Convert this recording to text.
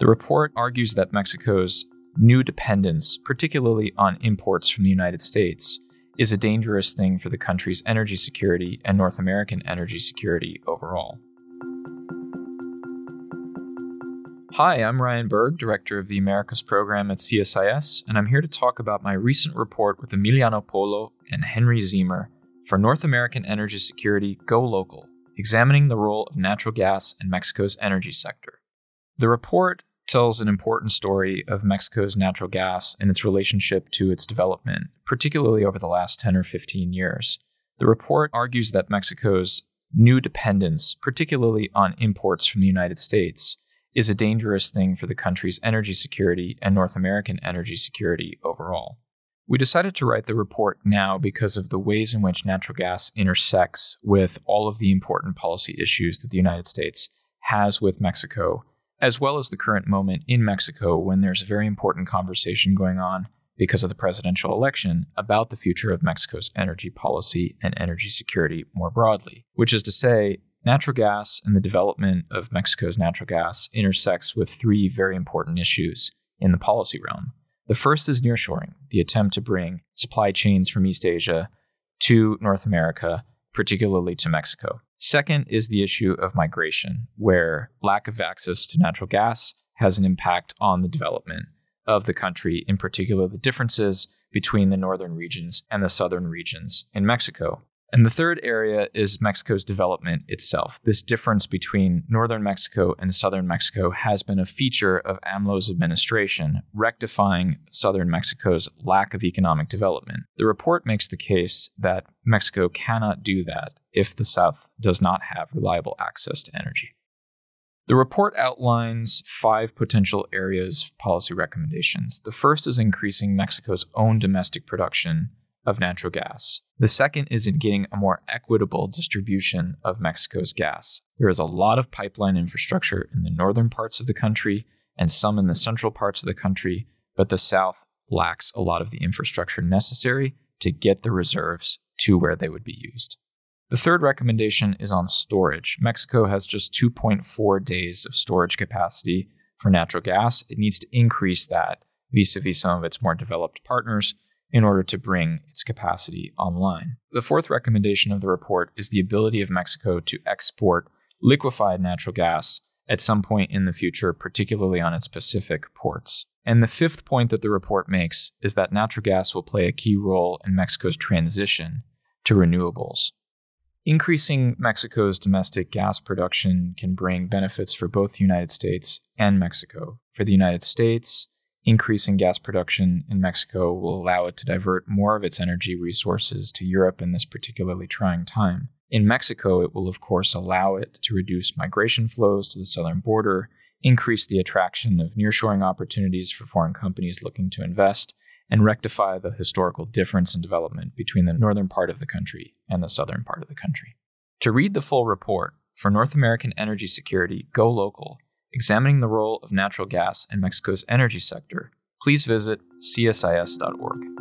The report argues that Mexico's new dependence, particularly on imports from the United States, is a dangerous thing for the country's energy security and North American energy security overall. Hi, I'm Ryan Berg, Director of the Americas Program at CSIS, and I'm here to talk about my recent report with Emiliano Polo and Henry Ziemer for North American Energy Security Go Local, examining the role of natural gas in Mexico's energy sector. The report tells an important story of Mexico's natural gas and its relationship to its development, particularly over the last 10 or 15 years. The report argues that Mexico's new dependence, particularly on imports from the United States, is a dangerous thing for the country's energy security and North American energy security overall. We decided to write the report now because of the ways in which natural gas intersects with all of the important policy issues that the United States has with Mexico, as well as the current moment in Mexico when there's a very important conversation going on because of the presidential election about the future of Mexico's energy policy and energy security more broadly. Which is to say, natural gas and the development of Mexico's natural gas intersects with three very important issues in the policy realm. The first is nearshoring, the attempt to bring supply chains from East Asia to North America, particularly to Mexico. Second is the issue of migration, where lack of access to natural gas has an impact on the development of the country, in particular, the differences between the northern regions and the southern regions in Mexico. And the third area is Mexico's development itself. This difference between northern Mexico and southern Mexico has been a feature of AMLO's administration, rectifying southern Mexico's lack of economic development. The report makes the case that Mexico cannot do that if the South does not have reliable access to energy. The report outlines five potential areas of policy recommendations. The first is increasing Mexico's own domestic production of natural gas. The second is in getting a more equitable distribution of Mexico's gas. There is a lot of pipeline infrastructure in the northern parts of the country and some in the central parts of the country, but the south lacks a lot of the infrastructure necessary to get the reserves to where they would be used. The third recommendation is on storage. Mexico has just 2.4 days of storage capacity for natural gas. It needs to increase that vis a vis some of its more developed partners in order to bring its capacity online. The fourth recommendation of the report is the ability of Mexico to export liquefied natural gas at some point in the future, particularly on its Pacific ports. And the fifth point that the report makes is that natural gas will play a key role in Mexico's transition to renewables. Increasing Mexico's domestic gas production can bring benefits for both the United States and Mexico. For the United States, increasing gas production in Mexico will allow it to divert more of its energy resources to Europe in this particularly trying time. In Mexico, it will, of course, allow it to reduce migration flows to the southern border, increase the attraction of nearshoring opportunities for foreign companies looking to invest, and rectify the historical difference in development between the northern part of the country and the southern part of the country. To read the full report, for North American energy security, go local examining the role of natural gas in Mexico's energy sector, please visit csis.org.